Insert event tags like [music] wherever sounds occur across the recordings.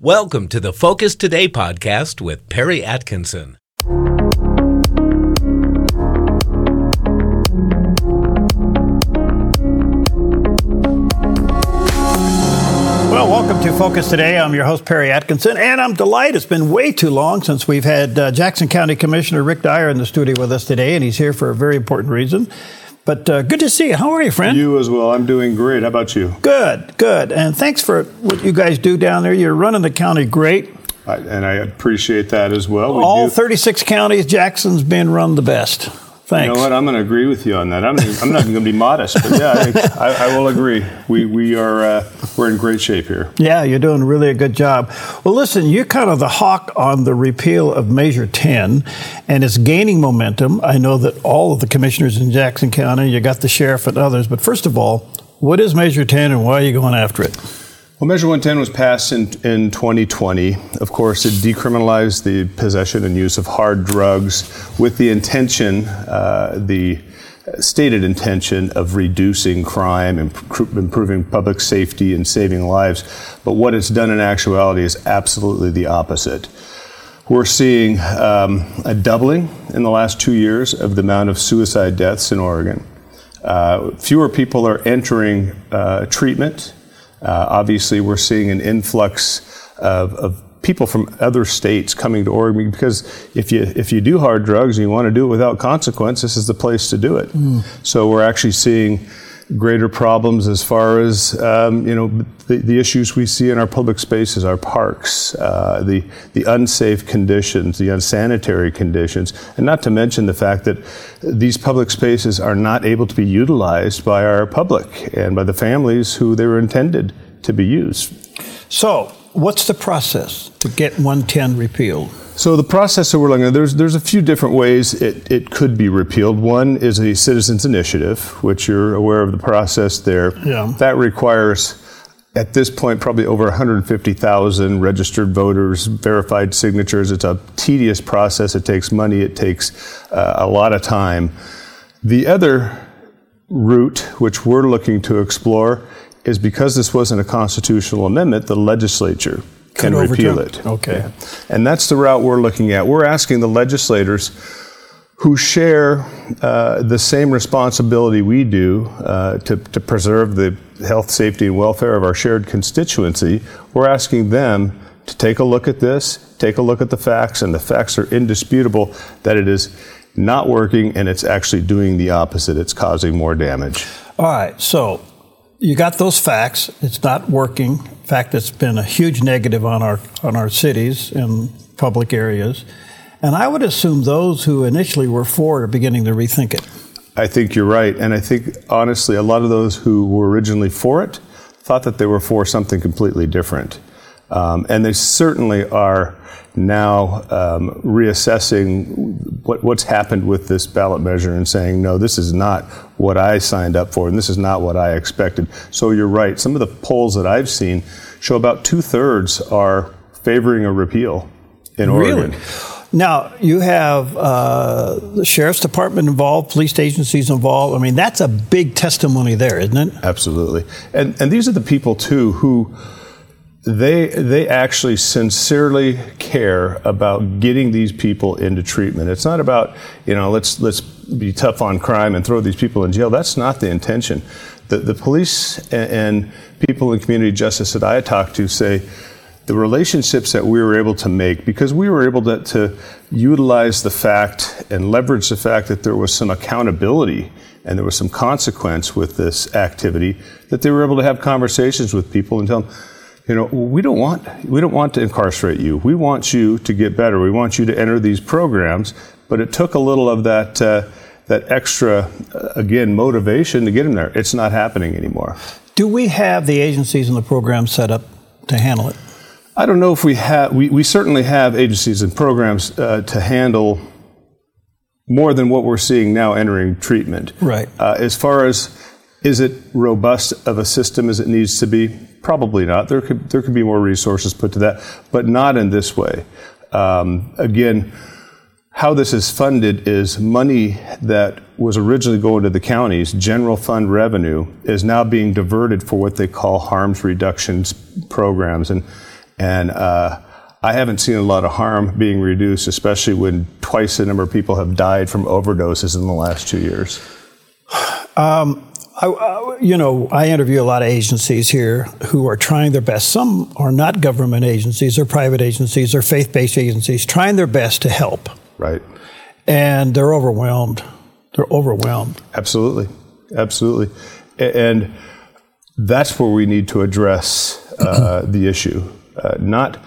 Welcome to the Focus Today podcast with Perry Atkinson. Well, welcome to Focus Today. I'm your host, Perry Atkinson, and I'm delighted. It's been way too long since we've had uh, Jackson County Commissioner Rick Dyer in the studio with us today, and he's here for a very important reason. But uh, good to see you. How are you, friend? You as well. I'm doing great. How about you? Good, good. And thanks for what you guys do down there. You're running the county great. I, and I appreciate that as well. We All do- 36 counties, Jackson's been run the best. Thanks. You know what? I'm going to agree with you on that. I'm, I'm not even going to be modest, but yeah, I, I, I will agree. We, we are uh, we're in great shape here. Yeah, you're doing really a good job. Well, listen, you're kind of the hawk on the repeal of Measure 10, and it's gaining momentum. I know that all of the commissioners in Jackson County, you got the sheriff and others, but first of all, what is Measure 10 and why are you going after it? Well, Measure 110 was passed in, in 2020. Of course, it decriminalized the possession and use of hard drugs with the intention, uh, the stated intention of reducing crime, imp- improving public safety, and saving lives. But what it's done in actuality is absolutely the opposite. We're seeing um, a doubling in the last two years of the amount of suicide deaths in Oregon. Uh, fewer people are entering uh, treatment. Uh, obviously, we're seeing an influx of, of people from other states coming to Oregon because if you if you do hard drugs and you want to do it without consequence, this is the place to do it. So we're actually seeing greater problems as far as um, you know the, the issues we see in our public spaces, our parks, uh, the the unsafe conditions, the unsanitary conditions, and not to mention the fact that these public spaces are not able to be utilized by our public and by the families who they were intended to be used. So, what's the process to get 110 repealed? So the process that we're looking at, there's there's a few different ways it, it could be repealed. One is a citizens initiative, which you're aware of the process there. Yeah. That requires at this point probably over 150,000 registered voters, verified signatures. It's a tedious process. It takes money. It takes uh, a lot of time. The other route, which we're looking to explore, is because this wasn't a constitutional amendment, the legislature can repeal it. it. Okay. And that's the route we're looking at. We're asking the legislators who share uh, the same responsibility we do uh, to, to preserve the health, safety, and welfare of our shared constituency. We're asking them to take a look at this, take a look at the facts, and the facts are indisputable that it is not working and it's actually doing the opposite. It's causing more damage. All right, so you got those facts. It's not working. In fact, it's been a huge negative on our on our cities and public areas. And I would assume those who initially were for it are beginning to rethink it. I think you're right. And I think, honestly, a lot of those who were originally for it thought that they were for something completely different. Um, and they certainly are now um, reassessing what, what's happened with this ballot measure and saying, no, this is not what I signed up for, and this is not what I expected. So you're right. Some of the polls that I've seen show about two thirds are favoring a repeal in Oregon. Really? Now, you have uh, the sheriff's department involved, police agencies involved. I mean, that's a big testimony there, isn't it? Absolutely. And and these are the people too who they they actually sincerely care about getting these people into treatment. It's not about, you know, let's let's be tough on crime and throw these people in jail. That's not the intention. The the police and, and people in community justice that I talk to say the relationships that we were able to make because we were able to, to utilize the fact and leverage the fact that there was some accountability and there was some consequence with this activity that they were able to have conversations with people and tell them you know we don't want we don't want to incarcerate you we want you to get better we want you to enter these programs but it took a little of that uh, that extra uh, again motivation to get them there it's not happening anymore Do we have the agencies and the programs set up to handle it? I don't know if we have, we, we certainly have agencies and programs uh, to handle more than what we're seeing now entering treatment. Right. Uh, as far as is it robust of a system as it needs to be? Probably not. There could, there could be more resources put to that, but not in this way. Um, again, how this is funded is money that was originally going to the counties, general fund revenue, is now being diverted for what they call harms reductions programs. And And uh, I haven't seen a lot of harm being reduced, especially when twice the number of people have died from overdoses in the last two years. Um, I, uh, you know, I interview a lot of agencies here who are trying their best. Some are not government agencies or private agencies or faith based agencies trying their best to help. Right. And they're overwhelmed. They're overwhelmed. Absolutely. Absolutely. And that's where we need to address uh, [clears throat] the issue. Uh, not,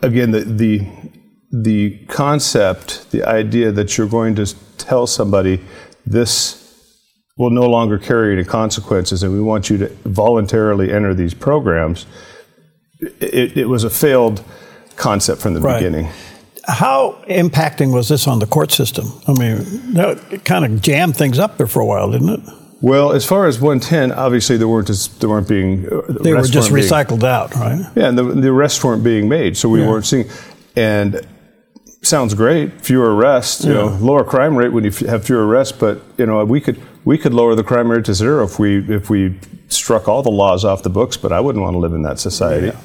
again, the, the, the concept, the idea that you're going to tell somebody this will no longer carry any consequences, and we want you to voluntarily enter these programs. It, it was a failed concept from the right. beginning. How impacting was this on the court system? I mean, that kind of jammed things up there for a while, didn't it? Well, as far as 110, obviously there weren't as, there weren't being uh, they were just recycled being, out, right? Yeah, and the, the arrests weren't being made, so we yeah. weren't seeing. And sounds great, fewer arrests, you yeah. know, lower crime rate when you have fewer arrests. But you know, we could we could lower the crime rate to zero if we if we struck all the laws off the books. But I wouldn't want to live in that society. Yeah.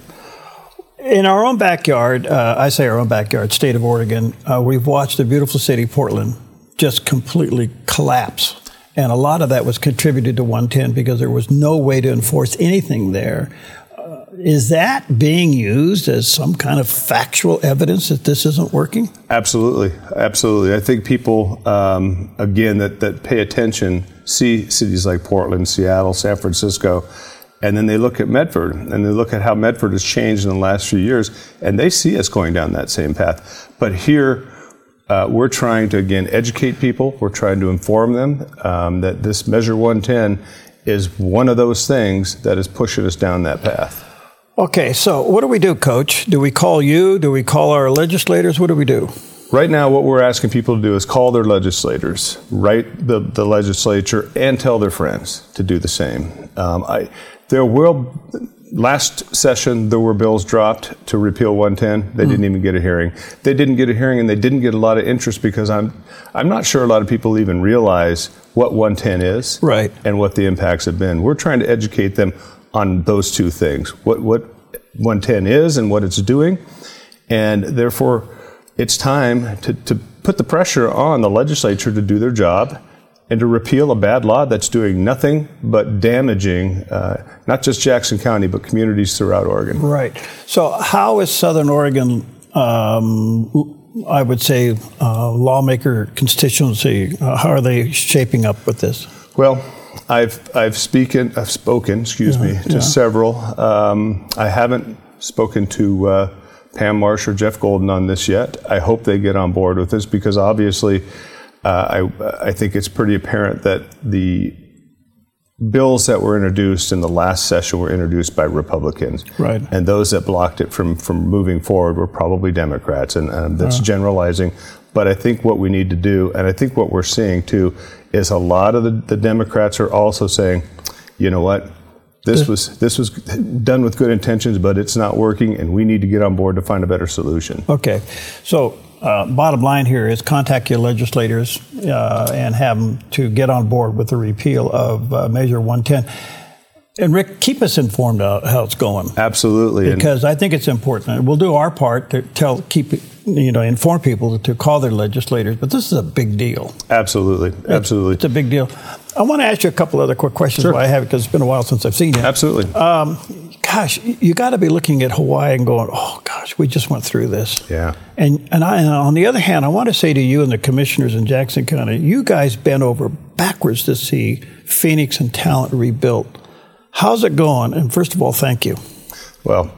In our own backyard, uh, I say our own backyard, state of Oregon, uh, we've watched the beautiful city, Portland, just completely collapse. And a lot of that was contributed to 110 because there was no way to enforce anything there is that being used as some kind of factual evidence that this isn't working? Absolutely, absolutely. I think people, um, again, that, that pay attention see cities like Portland, Seattle, San Francisco, and then they look at Medford and they look at how Medford has changed in the last few years, and they see us going down that same path. But here, uh, we're trying to again educate people. We're trying to inform them um, that this Measure 110 is one of those things that is pushing us down that path. Okay, so what do we do, Coach? Do we call you? Do we call our legislators? What do we do? Right now, what we're asking people to do is call their legislators, write the, the legislature, and tell their friends to do the same. Um, I, there will, last session, there were bills dropped to repeal 110. They mm. didn't even get a hearing. They didn't get a hearing, and they didn't get a lot of interest because I'm, I'm not sure a lot of people even realize what 110 is right. and what the impacts have been. We're trying to educate them on those two things what, what 110 is and what it's doing. And therefore, it's time to, to put the pressure on the legislature to do their job and to repeal a bad law that's doing nothing but damaging uh, not just Jackson County, but communities throughout Oregon. Right. So, how is Southern Oregon, um, I would say, uh, lawmaker constituency, uh, how are they shaping up with this? Well, I've I've spoken I've spoken excuse me to yeah. several. Um, I haven't spoken to uh, Pam Marsh or Jeff Golden on this yet. I hope they get on board with this because obviously uh, I I think it's pretty apparent that the bills that were introduced in the last session were introduced by Republicans, right? And those that blocked it from from moving forward were probably Democrats, and um, that's generalizing. But I think what we need to do, and I think what we're seeing too, is a lot of the, the Democrats are also saying, you know what, this was this was done with good intentions, but it's not working, and we need to get on board to find a better solution. Okay, so uh, bottom line here is contact your legislators uh, and have them to get on board with the repeal of uh, Measure 110. And Rick, keep us informed of how it's going. Absolutely, because and I think it's important. We'll do our part to tell, keep you know, inform people to call their legislators. But this is a big deal. Absolutely, absolutely, it's, it's a big deal. I want to ask you a couple other quick questions sure. while I have it because it's been a while since I've seen you. Absolutely. Um, gosh, you got to be looking at Hawaii and going, "Oh gosh, we just went through this." Yeah. And and, I, and on the other hand, I want to say to you and the commissioners in Jackson County, you guys bent over backwards to see Phoenix and Talent rebuilt. How's it going? And first of all, thank you. Well,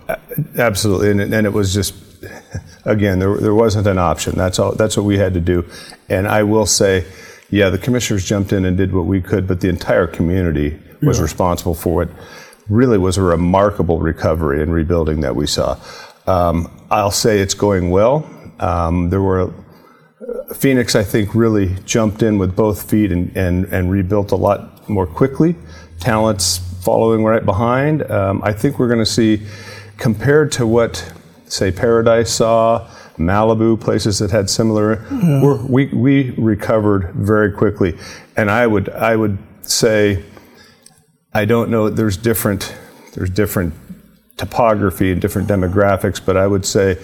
absolutely, and, and it was just [laughs] again, there, there wasn't an option. That's all. That's what we had to do. And I will say, yeah, the commissioners jumped in and did what we could, but the entire community was yeah. responsible for what really was a remarkable recovery and rebuilding that we saw. Um, I'll say it's going well. Um, there were Phoenix, I think, really jumped in with both feet and, and, and rebuilt a lot more quickly. Talents following right behind. Um, I think we're going to see, compared to what say Paradise saw, Malibu, places that had similar. Yeah. we we recovered very quickly, and I would I would say, I don't know. There's different there's different topography and different demographics, but I would say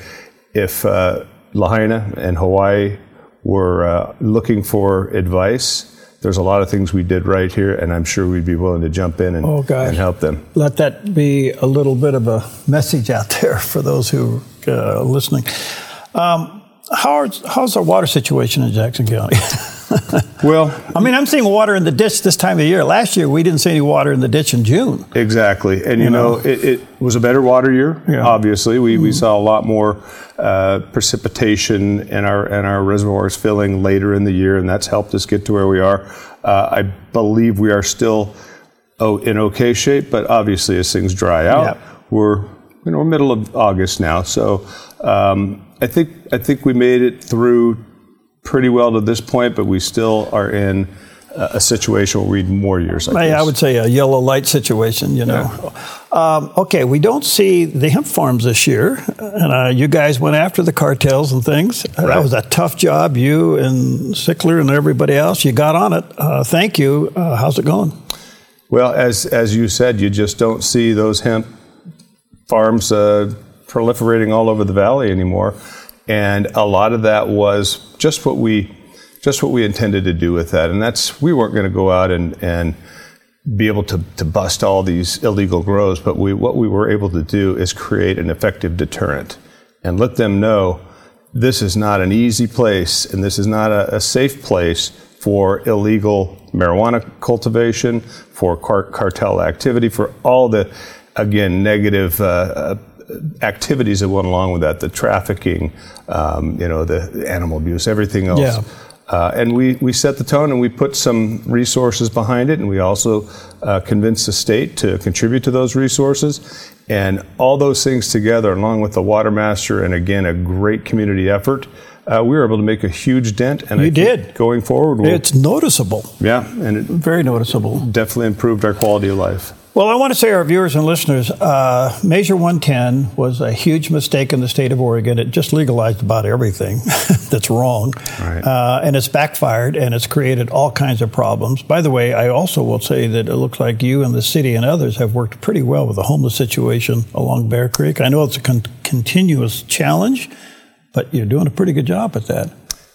if uh, Lahaina and Hawaii were uh, looking for advice, there's a lot of things we did right here, and I'm sure we'd be willing to jump in and, Oh, and help them. Let that be a little bit of a message out there for those who are uh, listening. Um, how's, how's our water situation in Jackson County? [laughs] [laughs] Well, I mean, I'm seeing water in the ditch this time of year. Last year, we didn't see any water in the ditch in June. Exactly, and you, know, it, it was a better water year. Yeah. Obviously, we, we saw a lot more uh, precipitation and our and our reservoirs filling later in the year, and that's helped us get to where we are. Uh, I believe we are still oh, in okay shape, but obviously, as things dry out, we're you know middle of August now, so um, I think I think we made it through pretty well to this point, but we still are in a, situation where we need more years. I, I would say a yellow light situation, you know. Um, okay, we don't see the hemp farms this year, and uh, you guys went after the cartels and things. Uh, That was a tough job. You and Sickler and everybody else, you got on it. Uh, thank you. Uh, how's it going? Well, as as you said, you just don't see those hemp farms uh, proliferating all over the valley anymore, and a lot of that was just what we just what we intended to do with that, and that's we weren't going to go out and and be able to, to bust all these illegal grows, but we what we were able to do is create an effective deterrent and let them know this is not an easy place and this is not a, a safe place for illegal marijuana cultivation, for car- cartel activity, for all the, again, negative uh, uh, activities that went along with that, the trafficking, um, you know, the animal abuse, everything else. Yeah. Uh, and we, we set the tone and we put some resources behind it, and we also uh, convinced the state to contribute to those resources. And all those things together, along with the water master and again a great community effort, uh, we were able to make a huge dent. And You I did. going forward. We'll, It's noticeable, yeah, and it very noticeable. definitely improved our quality of life. Well, I want to say, our viewers and listeners, uh, Measure 110 was a huge mistake in the state of Oregon. It just legalized about everything [laughs] that's wrong. Right. Uh, and it's backfired and it's created all kinds of problems. By the way, I also will say that it looks like you and the city and others have worked pretty well with the homeless situation along Bear Creek. I know it's a con- continuous challenge, but you're doing a pretty good job at that.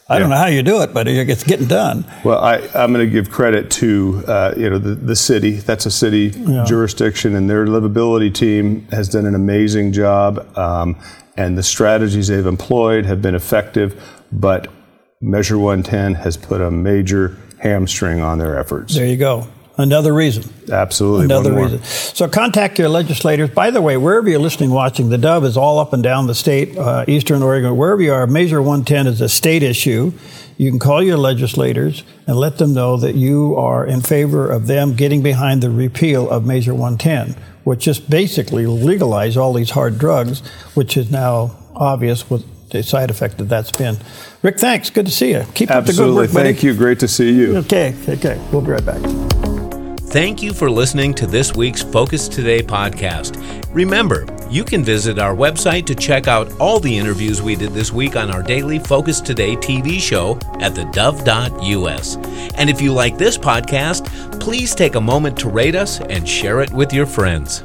I don't know how you do it, but it's getting done. Well, I, I'm going to give credit to uh, you know the, the city. That's a city jurisdiction, and their livability team has done an amazing job. Um, and the strategies they've employed have been effective, but Measure 110 has put a major hamstring on their efforts. There you go. Another reason. Absolutely, Another reason. So contact your legislators. By the way, wherever you're listening, watching, the Dove is all up and down the state, uh, Eastern Oregon, wherever you are. Measure 110 is a state issue. You can call your legislators and let them know that you are in favor of them getting behind the repeal of Measure 110, which just basically legalize all these hard drugs, which is now obvious with the side effect that that's been. Rick, thanks. Good to see you. Keep up the good work, buddy. thank you. Great to see you. Okay, okay. We'll be right back. Thank you for listening to this week's Focus Today podcast. Remember, you can visit our website to check out all the interviews we did this week on our daily Focus Today TV show at thedove.us. And if you like this podcast, please take a moment to rate us and share it with your friends.